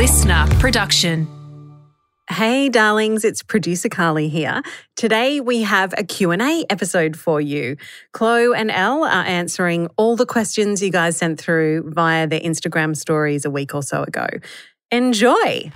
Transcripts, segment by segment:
listener production. Hey darlings, it's producer Carly here. Today we have a Q&A episode for you. Chloe and Elle are answering all the questions you guys sent through via their Instagram stories a week or so ago. Enjoy.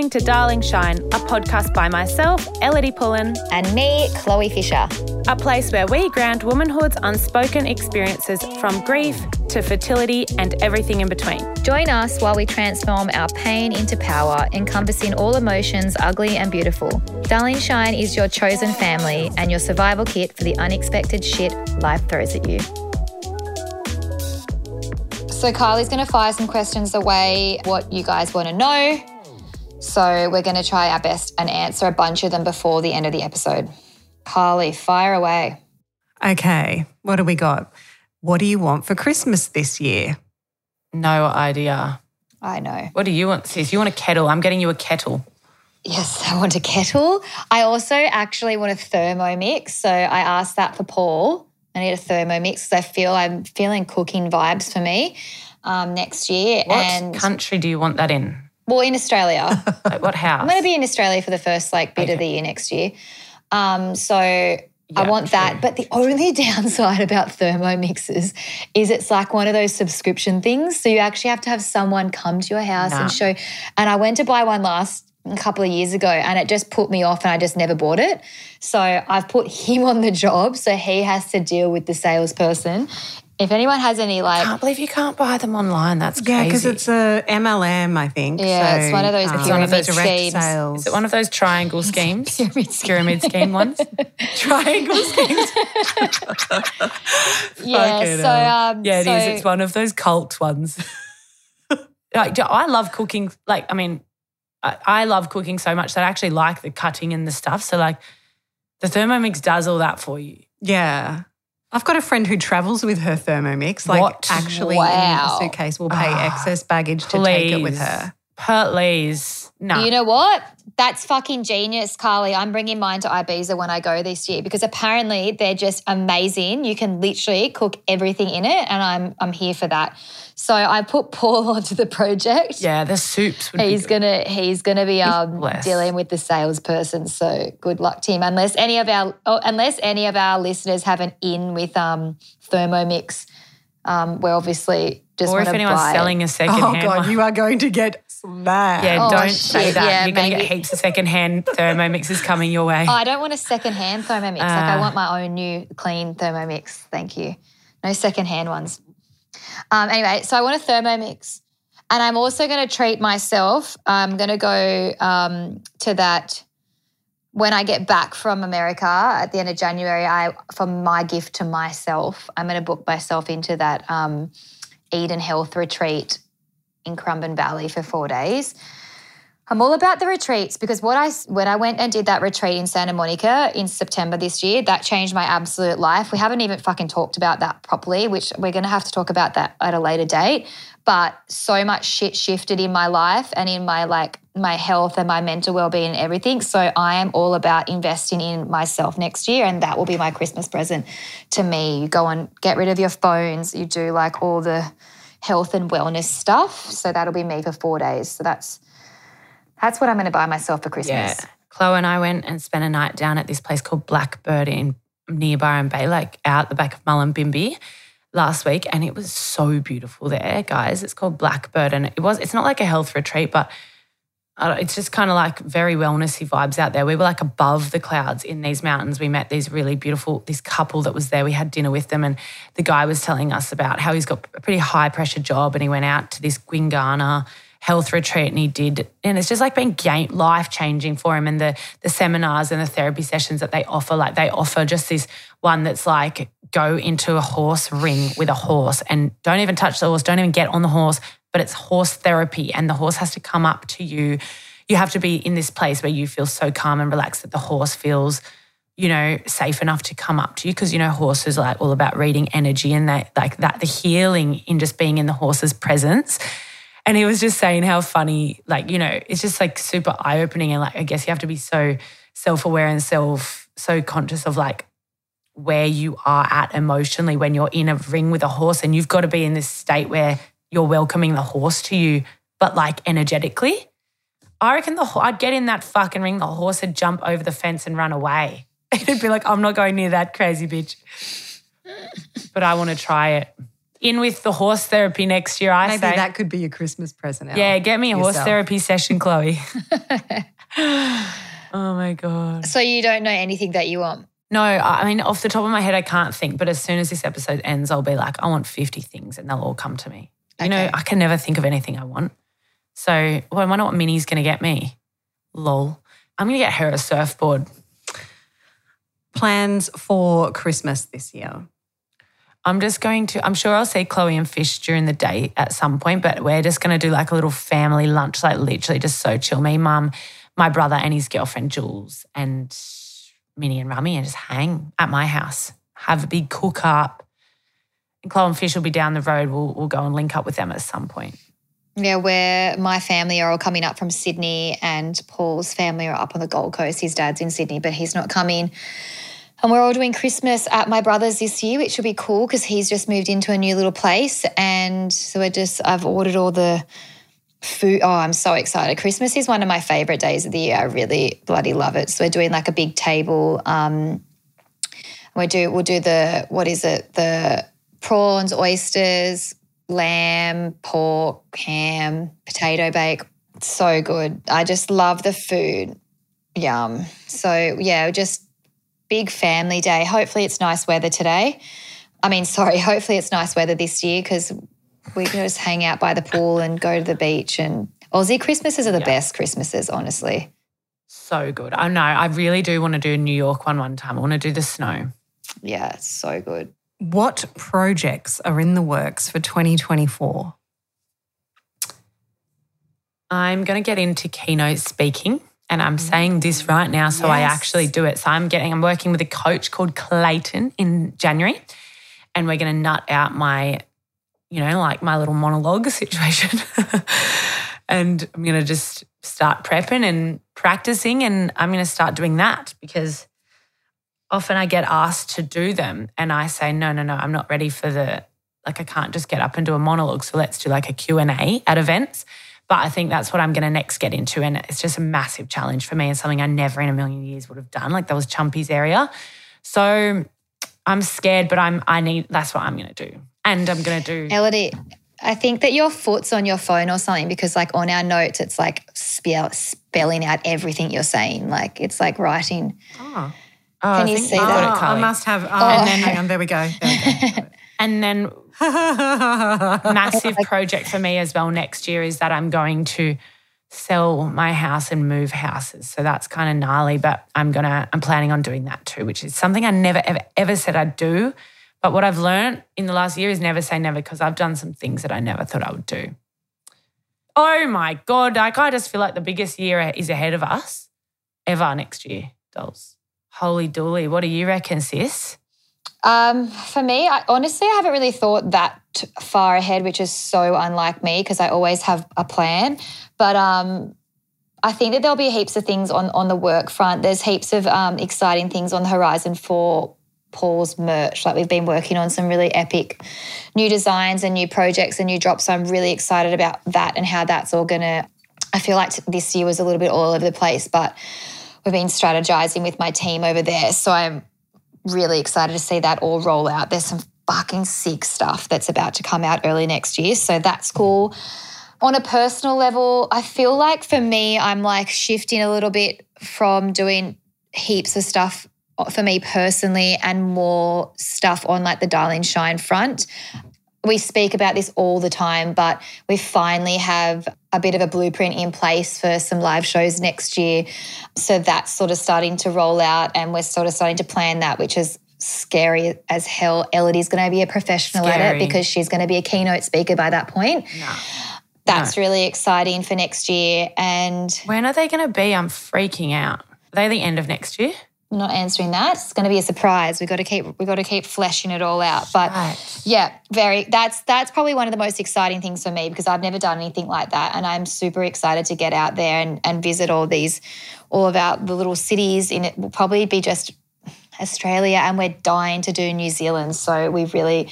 Listening to Darling Shine, a podcast by myself, Ellidy Pullin, And me, Chloe Fisher. a place where we ground womanhood's unspoken experiences from grief to fertility and everything in between. Join us while we transform our pain into power, encompassing all emotions, ugly and beautiful. Darling Shine is your chosen family and your survival kit for the unexpected shit life throws at you. So, Kylie's going to fire some questions away, what you guys want to know. So, we're going to try our best and answer a bunch of them before the end of the episode. Carly, fire away. Okay, what do we got? What do you want for Christmas this year? No idea. I know. What do you want, sis? You want a kettle? I'm getting you a kettle. Yes, I want a kettle. I also actually want a thermomix. So I asked that for Paul. I need a thermomix because I feel I'm feeling cooking vibes for me um, next year. What and country do you want that in? Well, in Australia, Like what house? I'm going to be in Australia for the first like bit of the year next year. Um, so I want that. But the only downside about thermomixes is it's like one of those subscription things. So you actually have to have someone come to your house Nah. and show. And I went to buy one last a couple of years ago and it just put me off and I just never bought it. So I've put him on the job. So he has to deal with the salesperson. If anyone has any like I can't believe you can't buy them online. That's Yeah, crazy. because it's a MLM, I think. Yeah, it's one of those um, pyramid direct schemes. sales. Is it one of those triangle schemes? Pyramid scheme. Pyramid scheme ones? triangle schemes. yeah, Fucking so um Yeah, it is. so- It's one of those cult ones. like, I love cooking. Like, I mean, I, I love cooking so much that I actually like the cutting and the stuff. So, like, the Thermomix does all that for you. Yeah. I've got a friend who travels with her Thermomix. Like, What? actually, Wow. in a suitcase will pay Ah, excess baggage to take it with her. Please. No. You know what? That's fucking genius, Carly. I'm bringing mine to Ibiza when I go this year because apparently they're just amazing. You can literally cook everything in it, and I'm I'm here for that. So I put Paul onto the project. yeah, the soups would He's be good. gonna he's gonna be um, dealing with the salesperson. So good luck to him. Unless any of our oh, unless any of our listeners have an in with um, Thermomix, um, we're obviously just Or want if to anyone's buy it. selling a second Oh, hand God, one. you are going to get smashed. Yeah, Oh, don't shit, say that. yeah, You're going to get heaps of secondhand thermomixes coming your way. Oh, I don't want a second-hand Thermomix. like I Ah. want my own new clean Thermomix. Thank you. No second-hand ones. Um, anyway, so I want a Thermomix, and I'm also going to treat myself. I'm going to go um, to that when I get back from America at the end of January. I for my gift to myself, I'm going to book myself into that um, Eden Health retreat in Currumbin Valley for four days. I'm all about the retreats because what I when I went and did that retreat in Santa Monica in September this year, that changed my absolute life. We haven't even fucking talked about that properly, which we're going to have to talk about that at a later date. But so much shit shifted in my life and in my like my health and my mental well-being and everything. So I am all about investing in myself next year and that will be my Christmas present to me. You go and get rid of your phones, you do like all the health and wellness stuff. So that'll be me for 4 days. So that's that's what I'm going to buy myself for Christmas. Yeah. Chloe and I went and spent a night down at this place called Blackbird in near Byron Bay, like out the back of Mullumbimby last week. And it was so beautiful there, guys. It's called Blackbird. And it was, it's not like a health retreat, but it's just kind of like very wellnessy vibes out there. We were like above the clouds in these mountains. We met these really beautiful, this couple that was there. We had dinner with them, and the guy was telling us about how he's got a pretty high pressure job, and he went out to this Gwinganna health retreat, and he did, and it's just like been game life changing for him. And the the seminars and the therapy sessions that they offer, like they offer just this one that's like go into a horse ring with a horse and don't even touch the horse, don't even get on the horse, but it's horse therapy and the horse has to come up to you. You have to be in this place where you feel so calm and relaxed that the horse feels, you know, safe enough to come up to you. Cause, you know, horses are like all about reading energy and that, like that, the healing in just being in the horse's presence. And he was just saying how funny, like, you know, it's just like super eye opening. And like, I guess you have to be so self aware and self so conscious of like where you are at emotionally when you're in a ring with a horse and you've got to be in this state where you're welcoming the horse to you, but like energetically. I reckon the I'd get in that fucking ring, the horse would jump over the fence and run away. It'd be like, I'm not going near that crazy bitch. But I want to try it. In with the horse therapy next year, I think. Maybe say. that could be your Christmas present. Elle. yeah, get me a horse therapy session, Chloe. oh my God. So you don't know anything that you want. No, I I mean, off the top of my head, I can't think. But as soon as this episode ends, I'll be like, I want 50 things and they'll all come to me. You know, I can never think of anything I want. So well, I wonder what Minnie's going to get me. Lol. I'm going to get her a surfboard. Plans for Christmas this year. I'm just going to, I'm sure I'll see Chloe and Fish during the day at some point, but we're just going to do like a little family lunch, like literally just so chill. Me, mum, my brother, and his girlfriend, Jules, and Minnie and Rummi, and just hang at my house, have a big cook up. And Chloe and Fish will be down the road. We'll, we'll go and link up with them at some point. Yeah, where my family are all coming up from Sydney and Paul's family are up on the Gold Coast. His dad's in Sydney, but he's not coming. And we're all doing Christmas at my brother's this year, which will be cool because he's just moved into a new little place. And so we're just, I've ordered all the food. Oh, I'm so excited. Christmas is one of my favorite days of the year. I really bloody love it. So we're doing like a big table. Um, we do, we'll do the, what is it? The prawns, oysters, lamb, pork, ham, potato bake. So good. I just love the food. Yum. So yeah, just big family day. Hopefully it's nice weather today. I mean, sorry, hopefully it's nice weather this year because we can just hang out by the pool and go to the beach. And Aussie Christmases are the Yeah. best Christmases, honestly. So good. I know. I really do want to do a New York one one time. I want to do the snow. Yeah, it's so good. What projects are in the works for 2024? I'm going to get into keynote speaking. And I'm saying this right now, so I actually do it. So I'm getting, I'm working with a coach called Clayton in January, and we're going to nut out my, you know, like my little monologue situation. and I'm going to just start prepping and practicing, and I'm going to start doing that because often I get asked to do them, and I say, no, no, no, I'm not ready for the, like I can't just get up and do a monologue. So let's do like a Q and A at events. But I think that's what I'm going to next get into. And it's just a massive challenge for me and something I never in a million years would have done. Like that was Chumpy's area. So I'm scared, but I'm, I need, that's what I'm going to do. And I'm going to do, Ellidy, I think that your foot's on your phone or something because, like, on our notes, it's like spell, spelling out everything you're saying. Like, it's like writing. Ah. oh, Can I you think see you've that? got it, Oh, I must have. Oh, Oh. hang on. There we go. There we go. And then massive project for me as well next year is that I'm going to sell my house and move houses. So that's kind of gnarly, but I'm gonna I'm planning on doing that too, which is something I never ever ever said I'd do. But what I've learned in the last year is never say never because I've done some things that I never thought I would do. Oh my god! Like I just feel like the biggest year is ahead of us ever next year, dolls. Holy dooly! What do you reckon, sis? Um, for me, I, honestly, I haven't really thought that far ahead, which is so unlike me because I always have a plan. But um, I think that there'll be heaps of things on on the work front. There's heaps of um, exciting things on the horizon for Paul's merch. Like we've been working on some really epic new designs and new projects and new drops. So I'm really excited about that and how that's all gonna. I feel like this year was a little bit all over the place, but we've been strategizing with my team over there. So I'm really excited to see that all roll out. There's some fucking sick stuff that's about to come out early next year. So that's mm. cool. On a personal level, I feel like for me, I'm like shifting a little bit from doing heaps of stuff for me personally and more stuff on like the Darling Shine front. We speak about this all the time, but we finally have a bit of a blueprint in place for some live shows next year. So that's sort of starting to roll out, and we're sort of starting to plan that, which is scary as hell. Ellidy's going to be a professional at it because she's going to be a keynote speaker by that point. No. That's really exciting for next year. And When are they going to be? I'm freaking out. Are they the end of next year? Not answering that. It's going to be a surprise. We got to keep we got to keep fleshing it all out. But Right. yeah, very. That's that's probably one of the most exciting things for me because I've never done anything like that, and I'm super excited to get out there and, and visit all these, all of our the little cities. In it will probably be just Australia, and we're dying to do New Zealand. So we really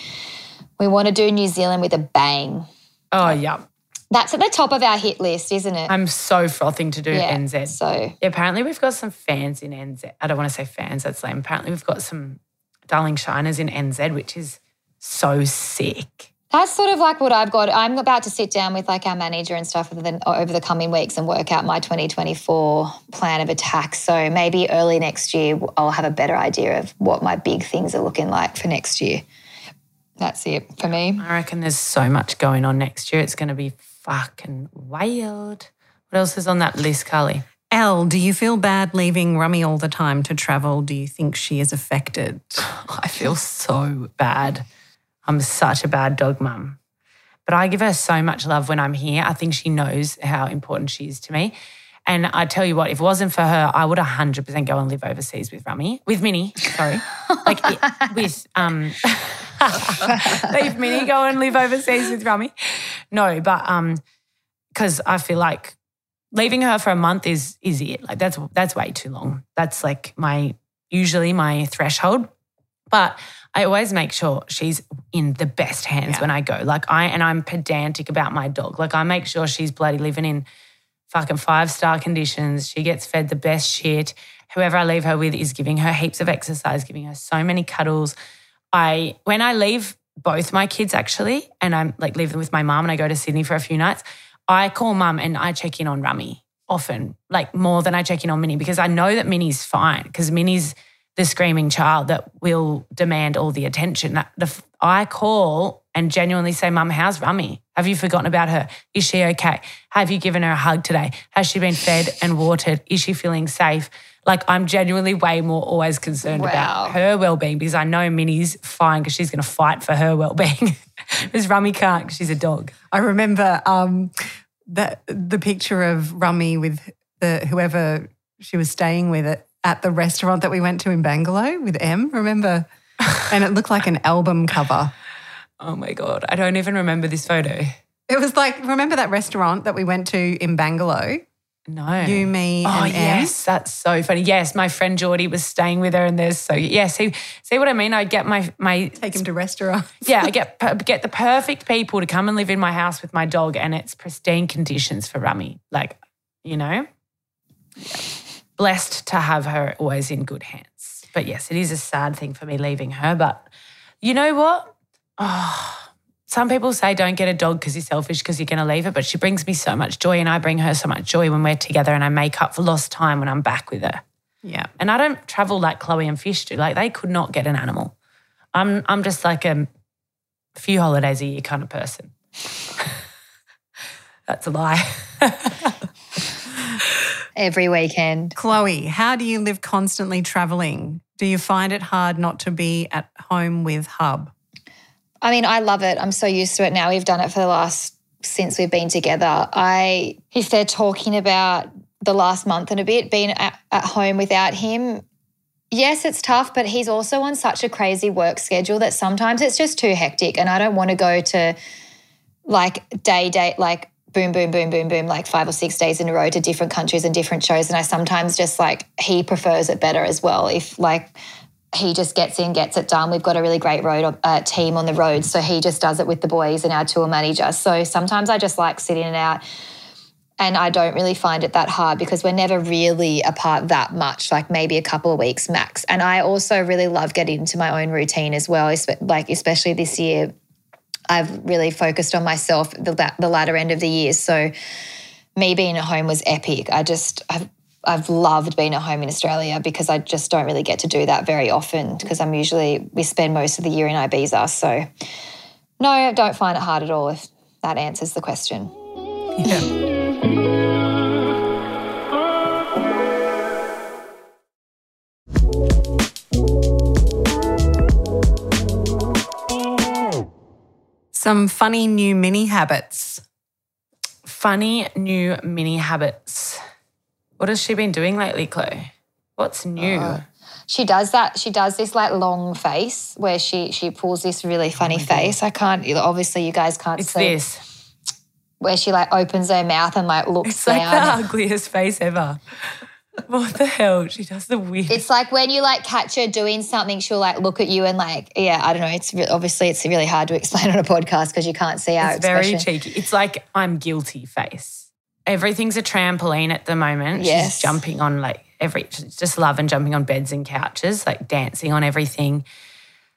we want to do New Zealand with a bang. Oh, yeah. That's at the top of our hit list, isn't it? I'm so frothing to do yeah. NZ. So Yeah, apparently we've got some fans in NZ. I don't want to say fans, that's lame. Apparently we've got some darling shiners in NZ, which is so sick. That's sort of like what I've got. I'm about to sit down with like our manager and stuff over the, over the coming weeks and work out my 2024 plan of attack. So maybe early next year, I'll have a better idea of what my big things are looking like for next year. That's it for me. I reckon there's so much going on next year. It's going to be fucking wild. What else is on that list, Carly? Elle, do you feel bad leaving Rummi all the time to travel? Do you think she is affected? I feel so bad. I'm such a bad dog mum. But I give her so much love when I'm here. I think she knows how important she is to me. And I tell you what, if it wasn't for her, I would 100% go and live overseas with Rummi, with Minnie, sorry. like it- with, um, leave Minnie, go and live overseas with Rummy. No, but, um, because I feel like leaving her for a month is is it. Like that's that's way too long. That's like my usually my threshold. But I always make sure she's in the best hands Yeah. when I go. Like I and I'm pedantic about my dog. Like I make sure she's bloody living in fucking five star conditions. She gets fed the best shit. Whoever I leave her with is giving her heaps of exercise, giving her so many cuddles. I when I leave both my kids actually, and I'm like leave them with my mum and I go to Sydney for a few nights, I call mum and I check in on Rummi often, like more than I check in on Minnie because I know that Minnie's fine because Minnie's the screaming child that will demand all the attention. That- the- I call and genuinely say, Mum, how's Rummi? Have you forgotten about her? Is she okay? Have you given her a hug today? Has she been fed and watered? Is she feeling safe? Like I'm genuinely way more always concerned Wow. about her well-being because I know Minnie's fine because she's going to fight for her well-being. Because Rummi can't 'cause she's a dog. I remember um, that the picture of Rummi with the whoever she was staying with at, at the restaurant that we went to in Bangalow with M. Remember? And it looked like an album cover. Oh my God. I don't even remember this photo. It was like, remember that restaurant that we went to in Bangalow? No. You, me, Oh and M? yes, that's so funny. Yes, my friend Geordie was staying with her, and there's so yeah. See, see what I mean? I get my my Take him to restaurants. yeah. I get get the perfect people to come and live in my house with my dog, and it's pristine conditions for Rummi. Like you know, blessed to have her always in good hands. But yes, it is a sad thing for me leaving her. But you know what? Oh, some people say don't get a dog because you're selfish because you're going to leave it, but she brings me so much joy and I bring her so much joy when we're together and I make up for lost time when I'm back with her. Yeah. And I don't travel like Chloe and Fish do. Like they could not get an animal. I'm I'm just like a few holidays a year kind of person. That's a lie. Every weekend. Chloe, how do you live constantly traveling? Do you find it hard not to be at home with Hub? I mean, I love it. I'm so used to it now. We've done it for the last since we've been together. I if they're talking about the last month and a bit being at, at home without him, yes, it's tough, but he's also on such a crazy work schedule that sometimes it's just too hectic. And I don't want to go to like day date like boom boom boom boom boom like five or six days in a row to different countries and different shows and i sometimes just like he prefers it better as well if like he just gets in gets it done we've got a really great road uh, team on the road so he just does it with the boys and our tour manager so sometimes i just like sitting it out and I don't really find it that hard because we're never really apart that much, like maybe a couple of weeks max. And I also really love getting into my own routine as well, like especially this year. I've really focused on myself the, the latter end of the year. So me being at home was epic. I just I've I've loved being at home in Australia because I just don't really get to do that very often because I'm usually we spend most of the year in Ibiza. So no, I don't find it hard at all if that answers the question. Yeah. Some funny new mini habits. Funny new mini habits. What has she been doing lately, Chloe? What's new? Uh, she does that. She does this like long face where she she pulls this really funny oh face. I can't. Obviously, you guys can't It's see this. where she like opens her mouth and like looks It's like the ugliest face ever. What the hell? She does the weird. It's like when you like catch her doing something, she'll like look at you and like, yeah, I don't know. It's re- obviously it's really hard to explain on a podcast because you can't see our It's very cheeky. It's like I'm guilty face. Everything's a trampoline at the moment. Yes. She's jumping on like every, just and jumping on beds and couches, like dancing on everything.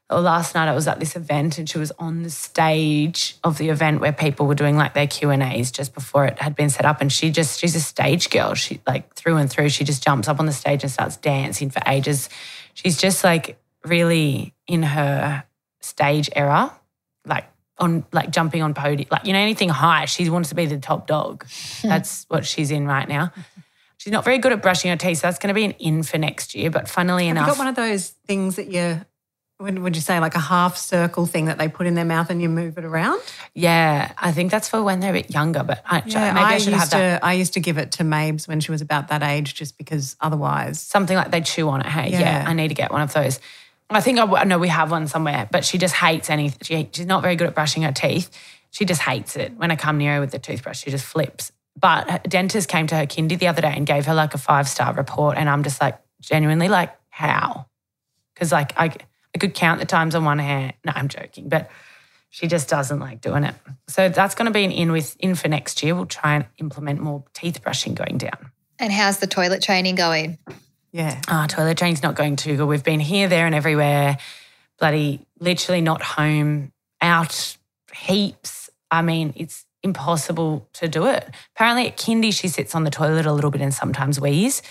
Or last night I was at this event and she was on the stage of the event where people were doing like their Q and A's just before it had been set up. And she just, she's a stage girl. She like through and through, she just jumps up on the stage and starts dancing for ages. She's just like really in her stage era, like on like jumping on podium, like you know anything high. She wants to be the top dog. That's what she's in right now. She's not very good at brushing her teeth, so that's going to be an in for next year. But funnily Have you enough, got one of those things that you, would you say, like a half circle thing that they put in their mouth and you move it around? yeah, I think that's for when they're a bit younger. But I, maybe I, should have used that. to. I used to give it to Mabes when she was about that age, just because otherwise, Something like they chew on it. Hey, yeah. Yeah. I need to get one of those. I think I know we have one somewhere, but she just hates anything. She, she's not very good at brushing her teeth. She just hates it. When I come near her with the toothbrush, she just flips. But dentist came to her kindy the other day and gave her like a five star report. And I'm just like, genuinely, like, how? Because like I, I could count the times on one hand. No, I'm joking, but she just doesn't like doing it. So that's going to be an in with in for next year. We'll try and implement more teeth brushing going down. And how's the toilet training going? Yeah. Ah, toilet training's not going too good. We've been here, there, and everywhere. Bloody, literally not home, out heaps. I mean, it's impossible to do it. Apparently, at kindy, she sits on the toilet a little bit and sometimes wheeze.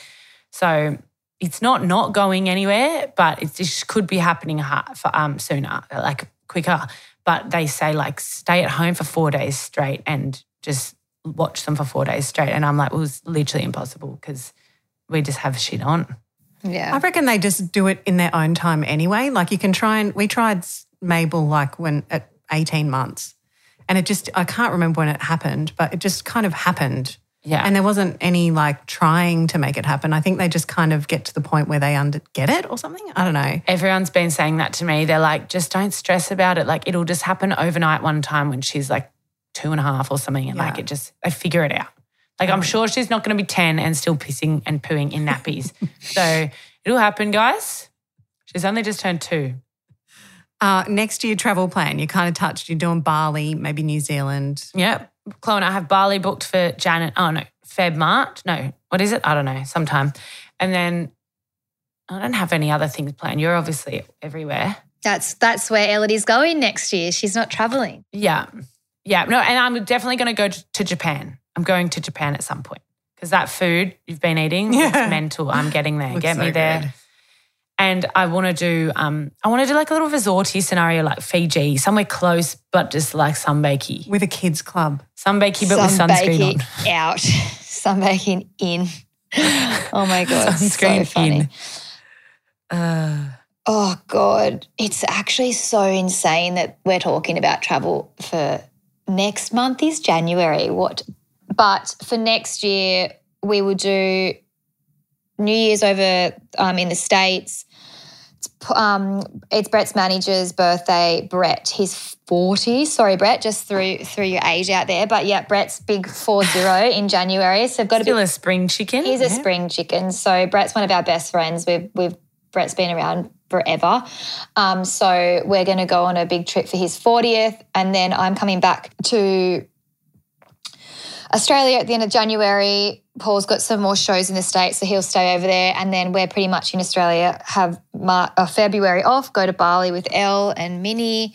So it's not not going anywhere, but it just could be happening ha- for, um, sooner, like quicker. But they say like stay at home for four days straight and just watch them for four days straight. And I'm like, well, was literally impossible because we just have shit on. Yeah. I reckon they just do it in their own time anyway. Like you can try and we tried Mabel like when at 18 months. And it just I can't remember when it happened, but it just kind of happened. Yeah. And there wasn't any like trying to make it happen. I think they just kind of get to the point where they under get it or something. I don't know. Everyone's been saying that to me. They're like, just don't stress about it. Like it'll just happen overnight one time when she's like two and a half or something. And like it just, I figure it out. Like I'm sure she's not going to be 10 and still pissing and pooing in nappies. so it'll happen, guys. She's only just turned two. Uh, next year travel plan. You kind of touched. You're doing Bali, maybe New Zealand. Yep. Chloe and I have Bali booked for Janet. Oh, no, Feb, March. No, what is it? I don't know, sometime. And then I don't have any other things planned. You're obviously everywhere. That's that's where Ellidy's going next year. She's not traveling. Yeah. Yeah. No, and I'm definitely going to go to to Japan. I'm going to Japan at some point because that food you've been eating Yeah. it's mental. I'm getting there. Looks Get me there. good. And I want to do um I want to do like a little resorty scenario like Fiji, somewhere close but just like sunbakey. With a kids club. Sunbakey but with sunscreen on. Out. Sunbaking in. Oh my god. so Sunscreen funny. in. Uh, Oh God, it's actually so insane that we're talking about travel for next month is January. What? But for next year, we will do New Year's over um, in the States. It's, um, it's Brett's manager's birthday. Brett, he's 40. Sorry, Brett, just threw, threw your age out there. But yeah, Brett's big 4 0 in January. So I've got a bit a spring chicken. He's a spring chicken. So Brett's one of our best friends. We've we've Brett's been around forever. Um, so we're going to go on a big trip for his 40th, and then I'm coming back to Australia at the end of January. Paul's got some more shows in the states, so he'll stay over there, and then we're pretty much in Australia. Have Mar- uh, February off. Go to Bali with Elle and Minnie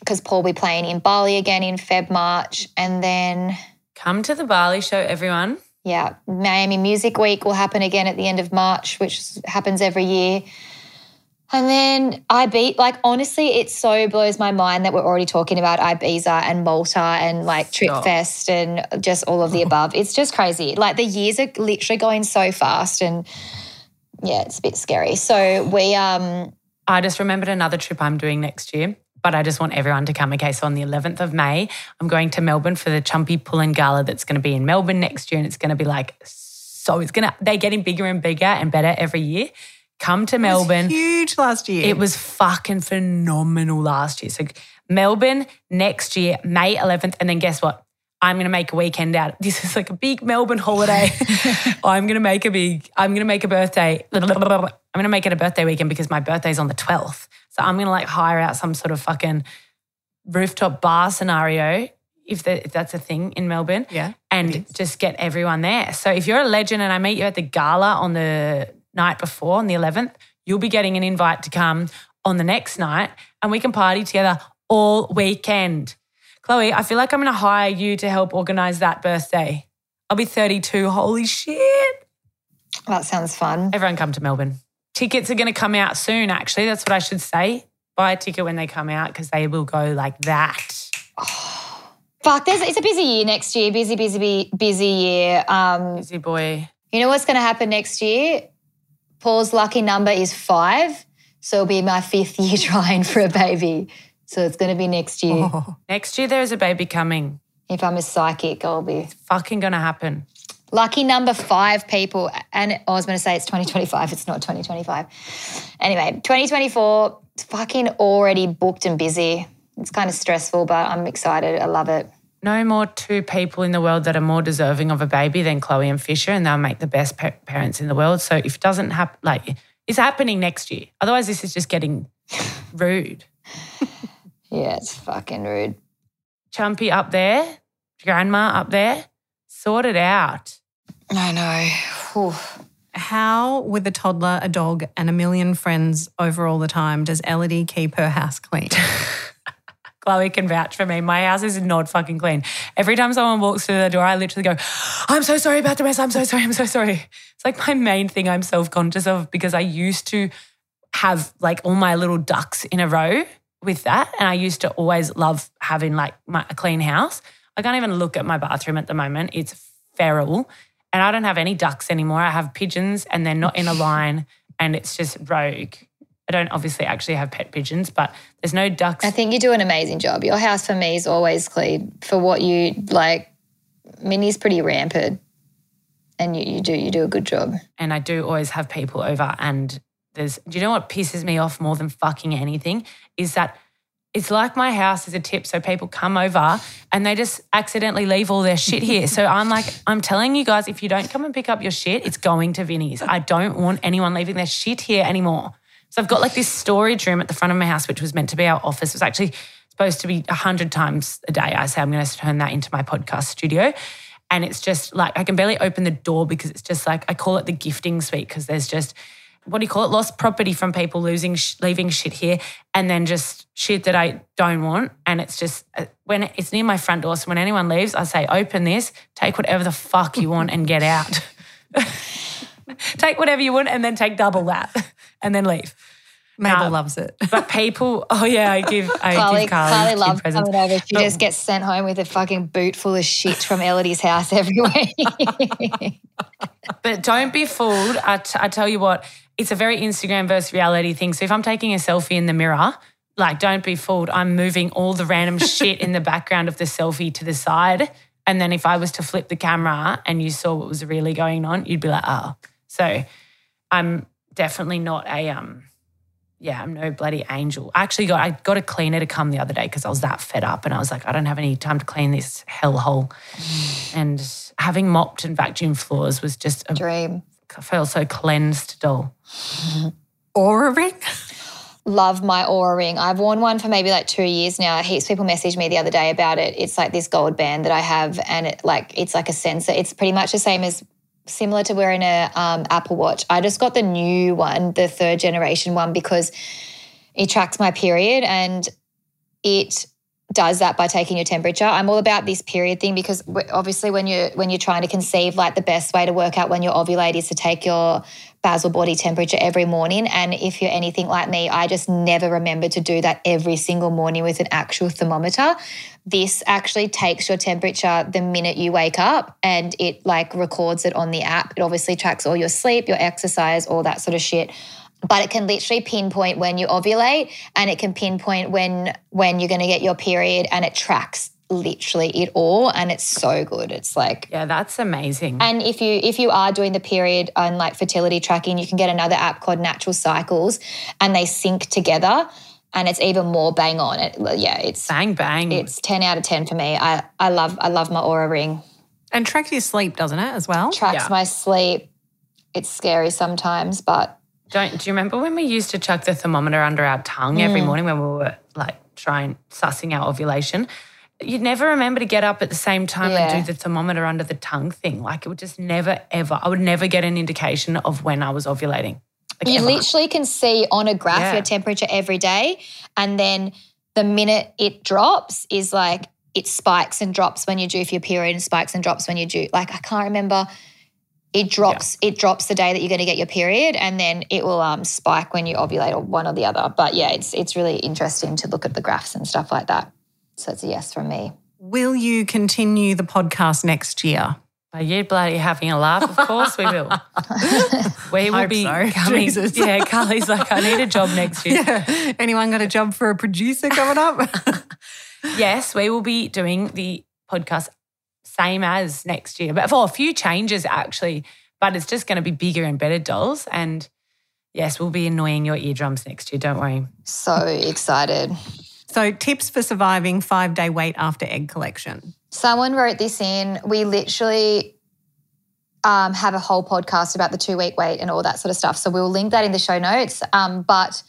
because Paul will be playing in Bali again in Feb March, and then. Come to the Bali show, everyone. Yeah, Miami Music Week will happen again at the end of March, which happens every year. And then Ibiza, like honestly, it so blows my mind that we're already talking about Ibiza and Malta and like Trip. Fest and just all of the above. It's just crazy. Like the years are literally going so fast and yeah, it's a bit scary. So we um I just remembered another trip I'm doing next year, but I just want everyone to come. Okay, so on the 11th of May, I'm going to Melbourne for the Chumpy Pullin Gala that's going to be in Melbourne next year. And it's going to be like, so it's going to, they're getting bigger and bigger and better every year. Come to Melbourne. Huge last year. It was fucking phenomenal last year. So Melbourne next year, May 11th, and then guess what? I'm going to make a weekend out. This is like a big Melbourne holiday. I'm going to make a big, I'm going to make a birthday. I'm going to make it a birthday weekend because my birthday's on the 12th. So I'm going to like hire out some sort of fucking rooftop bar scenario if, the, if that's a thing in Melbourne Yeah, and just get everyone there. So if you're a legend and I meet you at the gala on the night before, on the 11th, you'll be getting an invite to come on the next night and we can party together all weekend. Chloe, I feel like I'm going to hire you to help organize that birthday. I'll be 32. Holy shit. That sounds fun. Everyone come to Melbourne. Tickets are going to come out soon, actually. That's what I should say. Buy a ticket when they come out because they will go like that. Fuck, there's, it's a busy year next year. Busy, busy, busy, busy year. Um, Busy boy. you know what's going to happen next year? Paul's lucky number is five. So it'll be my fifth year trying for a baby. So it's going to be next year. Oh, Next year, there is a baby coming. If I'm a psychic, I'll be. Fucking going to happen. Lucky number five people. And I was going to say it's 2025. It's not 2025. Anyway, 2024, it's fucking already booked and busy. It's kind of stressful, but I'm excited. I love it. No more two people in the world that are more deserving of a baby than Chloe and Fisher, and they'll make the best pa- parents in the world. So if it doesn't happen, like it's happening next year. Otherwise, this is just getting rude. Yeah, it's fucking rude. Chumpy up there, grandma up there, sort it out. I know. Oof. How, with a toddler, a dog, and a million friends over all the time, does Ellidy keep her house clean? Chloe can vouch for me. My house is not fucking clean. Every time someone walks through the door, I literally go, I'm so sorry about the mess. I'm so sorry. I'm so sorry. It's like my main thing I'm self conscious of because I used to have like all my little ducks in a row with that. And I used to always love having like my, a clean house. I can't even look at my bathroom at the moment. It's feral. And I don't have any ducks anymore. I have pigeons and they're not in a line and it's just rogue. I don't obviously actually have pet pigeons, but there's no ducks. I think you do an amazing job. Your house for me is always clean for what you like. Minnie's pretty rampant, and you, you do you do a good job. and I do always have people over. And there's, do you know what pisses me off more than fucking anything? Is that it's like my house is a tip. So people come over and they just accidentally leave all their shit here. So I'm like, I'm telling you guys, if you don't come and pick up your shit, it's going to Vinny's. I don't want anyone leaving their shit here anymore. So I've got like this storage room at the front of my house, which was meant to be our office. It was actually supposed to be a hundred times a day. I say I'm going to turn that into my podcast studio. And it's just like I can barely open the door because it's just like I call it the gifting suite because there's just what do you call it? Lost property from people losing, leaving shit here, and then just shit that I don't want. And it's just uh, when it's near my front door. So when anyone leaves, I say, "Open this, take whatever the fuck you want, and get out. take whatever you want, and then take double that, and then leave." Mabel Um, loves it. But people, oh yeah, I give, I Carly, give Carly, Carly loves presents. coming over. She But- just gets sent home with a fucking boot full of shit from Ellidy's house every week. But don't be fooled. I, t- I tell you what, it's a very Instagram versus reality thing. So if I'm taking a selfie in the mirror, like don't be fooled. I'm moving all the random shit in the background of the selfie to the side. And then if I was to flip the camera and you saw what was really going on, you'd be like, oh. So I'm definitely not a um yeah, I'm no bloody angel. I actually got I got a cleaner to come the other day because I was that fed up and I was like, I don't have any time to clean this hellhole. and having mopped and vacuumed floors was just a Dream. I felt so cleansed, doll. Oura ring? Love my Oura ring. I've worn one for maybe like two years now. Heaps of people messaged me the other day about it. It's like this gold band that I have, and it like it's like a sensor. It's pretty much the same as similar to wearing a um, Apple Watch. I just got the new one, the third generation one, because it tracks my period and it does that by taking your temperature. I'm all about this period thing because obviously when you're when you're trying to conceive, like the best way to work out when you're ovulate is to take your basal body temperature every morning. And if you're anything like me, I just never remember to do that every single morning with an actual thermometer. This actually takes your temperature the minute you wake up and it like records it on the app. It obviously tracks all your sleep, your exercise, all that sort of shit but it can literally pinpoint when you ovulate and it can pinpoint when when you're going to get your period and it tracks literally it all and it's so good. It's like Yeah, that's amazing. and if you if you are doing the period on like fertility tracking, you can get another app called Natural Cycles and they sync together and it's even more bang on. It yeah, it's bang bang. it's 10 out of 10 for me. I I love I love my Oura ring. And tracks your sleep, doesn't it, as well? Tracks Yeah. my sleep. It's scary sometimes, but Don't do you remember when we used to chuck the thermometer under our tongue every Mm. morning when we were like trying sussing out ovulation? You'd never remember to get up at the same time Yeah. and do the thermometer under the tongue thing. Like it would just never ever. I would never get an indication of when I was ovulating. Like, you literally can see on a graph Yeah. your temperature every day and then the minute it drops is like it spikes and drops when you're due for your period and spikes and drops when you're due like i can't remember. It drops it drops the day that you're going to get your period and then it will um, spike when you ovulate or one or the other. But yeah it's it's really interesting to look at the graphs and stuff like that. So it's a yes from me. Will you continue the podcast next year? Are you bloody having a laugh? Of course we will. we will Hope be so. coming. Jesus. Yeah, Carly's like, I need a job next year. Yeah. Anyone got a job for a producer coming up? Yes, we will be doing the podcast same as next year, but for a few changes actually. But it's just going to be bigger and better dolls. And yes, we'll be annoying your eardrums next year. Don't worry. so excited so, tips for surviving five day wait after egg collection. Someone wrote this in. We literally um, have a whole podcast about the two week wait and all that sort of stuff. So we'll link that in the show notes. Um, but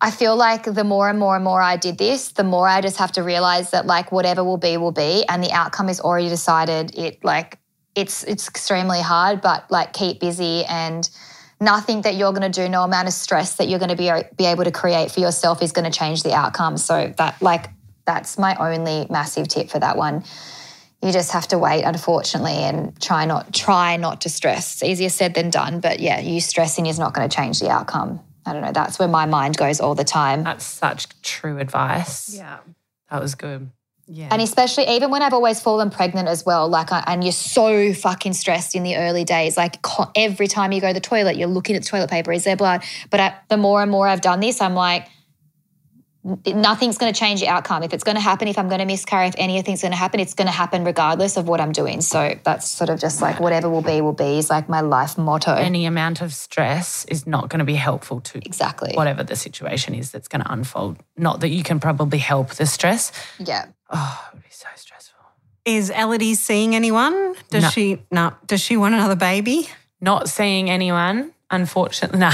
I feel like the more and more and more I did this, the more I just have to realize that like whatever will be will be, and the outcome is already decided. It like it's it's extremely hard, but like keep busy and nothing that you're going to do, no amount of stress that you're going to be be able to create for yourself is going to change the outcome. So that like that's my only massive tip for that one. You just have to wait, unfortunately, and try not try not to stress. It's easier said than done, but yeah, you stressing is not going to change the outcome. I don't know. That's where my mind goes all the time. That's such true advice. Yeah. That was good. Yeah. And especially even when I've always fallen pregnant as well, like, I, and you're so fucking stressed in the early days. Like every time you go to the toilet, you're looking at the toilet paper. Is there blood? But I, the more and more I've done this, I'm like, n- nothing's going to change the outcome. If it's going to happen, if I'm going to miscarry, if anything's going to happen, it's going to happen regardless of what I'm doing. So that's sort of just like whatever will be, will be is like my life motto. Any amount of stress is not going to be helpful to exactly. whatever the situation is that's going to unfold. Not that you can probably help the stress. Yeah. Oh, it would be so stressful. Is Ellidy seeing anyone? Does No. she no, does she want another baby? not seeing anyone, unfortunately. Nah,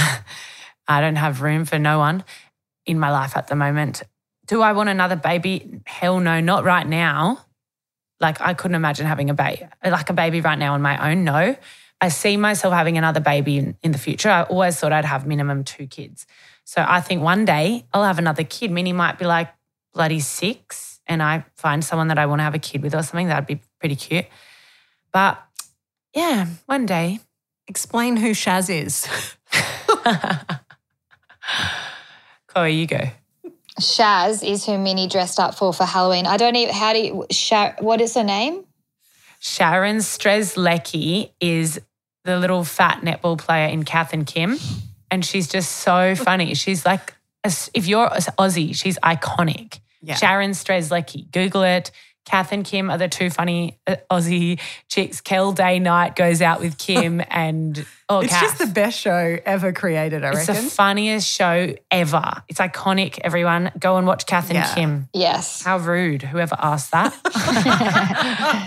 I don't have room for no one in my life at the moment. Do I want another baby? Hell no, not right now. Like I couldn't imagine having a baby, like a baby right now on my own. No, I see myself having another baby in, in the future. I always thought I'd have minimum two kids. So I think one day I'll have another kid. Minnie might be like bloody six, and I find someone that I want to have a kid with or something. That'd be pretty cute. But yeah, one day Explain who Shaz is. Chloe, you go. Shaz is who Minnie dressed up for for Halloween. I don't even, how do you, Sha, what is her name? Sharon Strzelecki is the little fat netball player in Kath and Kim. And she's just so funny. She's like, if you're Aussie, she's iconic. Yeah. Sharon Strzelecki. Google it. Kath and Kim are the two funny uh, Aussie chicks. Kel Day Night goes out with Kim and oh, It's Kath. just the best show ever created, I reckon. It's the funniest show ever. It's iconic. Everyone, go and watch Kath and Yeah. Kim. Yes. How rude, whoever asked that.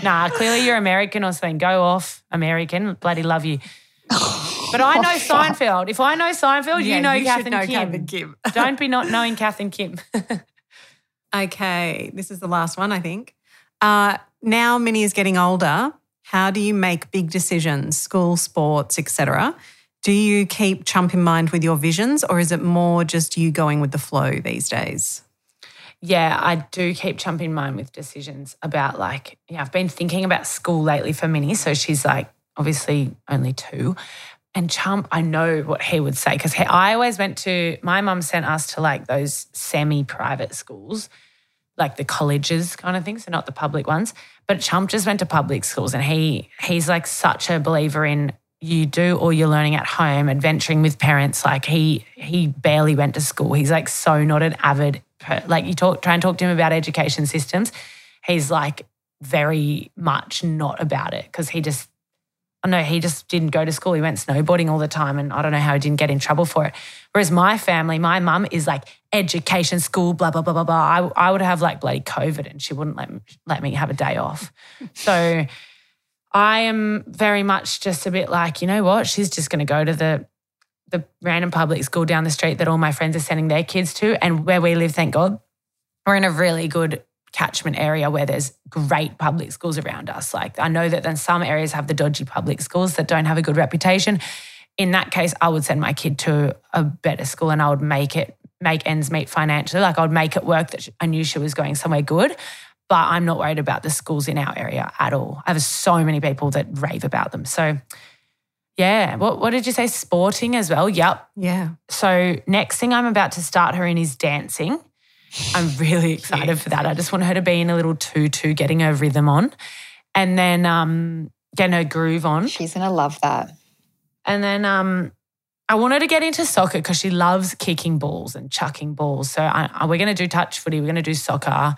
nah, clearly you're American or something. Go off, American. Bloody love you. But I know Seinfeld. If I know Seinfeld, Yeah, you know you Kath and know Kim. Kath and Kim. Don't be not knowing Kath and Kim. Okay, this is the last one, I think. Uh, now Minnie is getting older. How do you make big decisions, school, sports, etc.? Do you keep chump in mind with your visions, or is it more just you going with the flow these days? yeah, I do keep Chump in mind with decisions about like, yeah, I've been thinking about school lately for Minnie. So she's like, obviously only two. And Chump, I know what he would say because I always went to, my mum sent us to like those semi private schools, like the colleges kind of thing. So not the public ones. But Chump just went to public schools and he he's like such a believer in you do all your learning at home, adventuring with parents. Like he he barely went to school. He's like so not an avid like you talk try and talk to him about education systems. he's like very much not about it because he just, Oh, I know he just didn't go to school. He went snowboarding all the time, and I don't know how he didn't get in trouble for it. Whereas my family, my mum is like education, school, blah blah blah blah blah. I, I would have like bloody COVID, and she wouldn't let me, let me have a day off. So I am very much just a bit like, you know what? She's just going to go to the the random public school down the street that all my friends are sending their kids to, and where we live, thank God, we're in a really good catchment area where there's great public schools around us. Like I know that then some areas have the dodgy public schools that don't have a good reputation. In that case, I would send my kid to a better school and I would make it make ends meet financially. Like I would make it work that I knew she was going somewhere good. But I'm not worried about the schools in our area at all. I have so many people that rave about them. So yeah. What what did you say? Sporting as well. Yep. Yeah. So next thing I'm about to start her in is dancing. I'm really excited for that. I just want her to be in a little tutu, getting her rhythm on, and then um, getting her groove on. She's to love that. And then um, I want her to get into soccer because she loves kicking balls and chucking balls. So I, I, we're going to do touch footy. We're going to do soccer.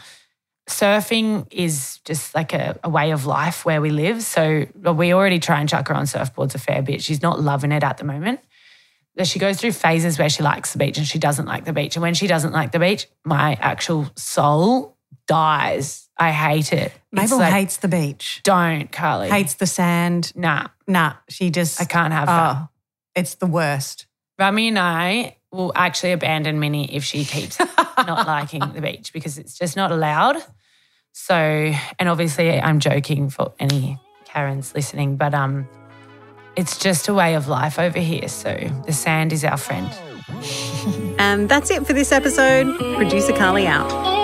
Surfing is just like a, a way of life where we live. So we already try and chuck her on surfboards a fair bit. She's not loving it at the moment she goes through phases where she likes the beach and she doesn't like the beach. And when she doesn't like the beach, my actual soul dies. I hate it. Mabel like, hates the beach. Don't, Carly. Hates the sand. Nah. Nah. She just I can't have oh, that. It's the worst. Rummi and I will actually abandon Minnie if she keeps not liking the beach because it's just not allowed. So, and obviously I'm joking for any Karens listening, but um it's just a way of life over here. So the sand is our friend. and that's it for this episode. Producer Carly out.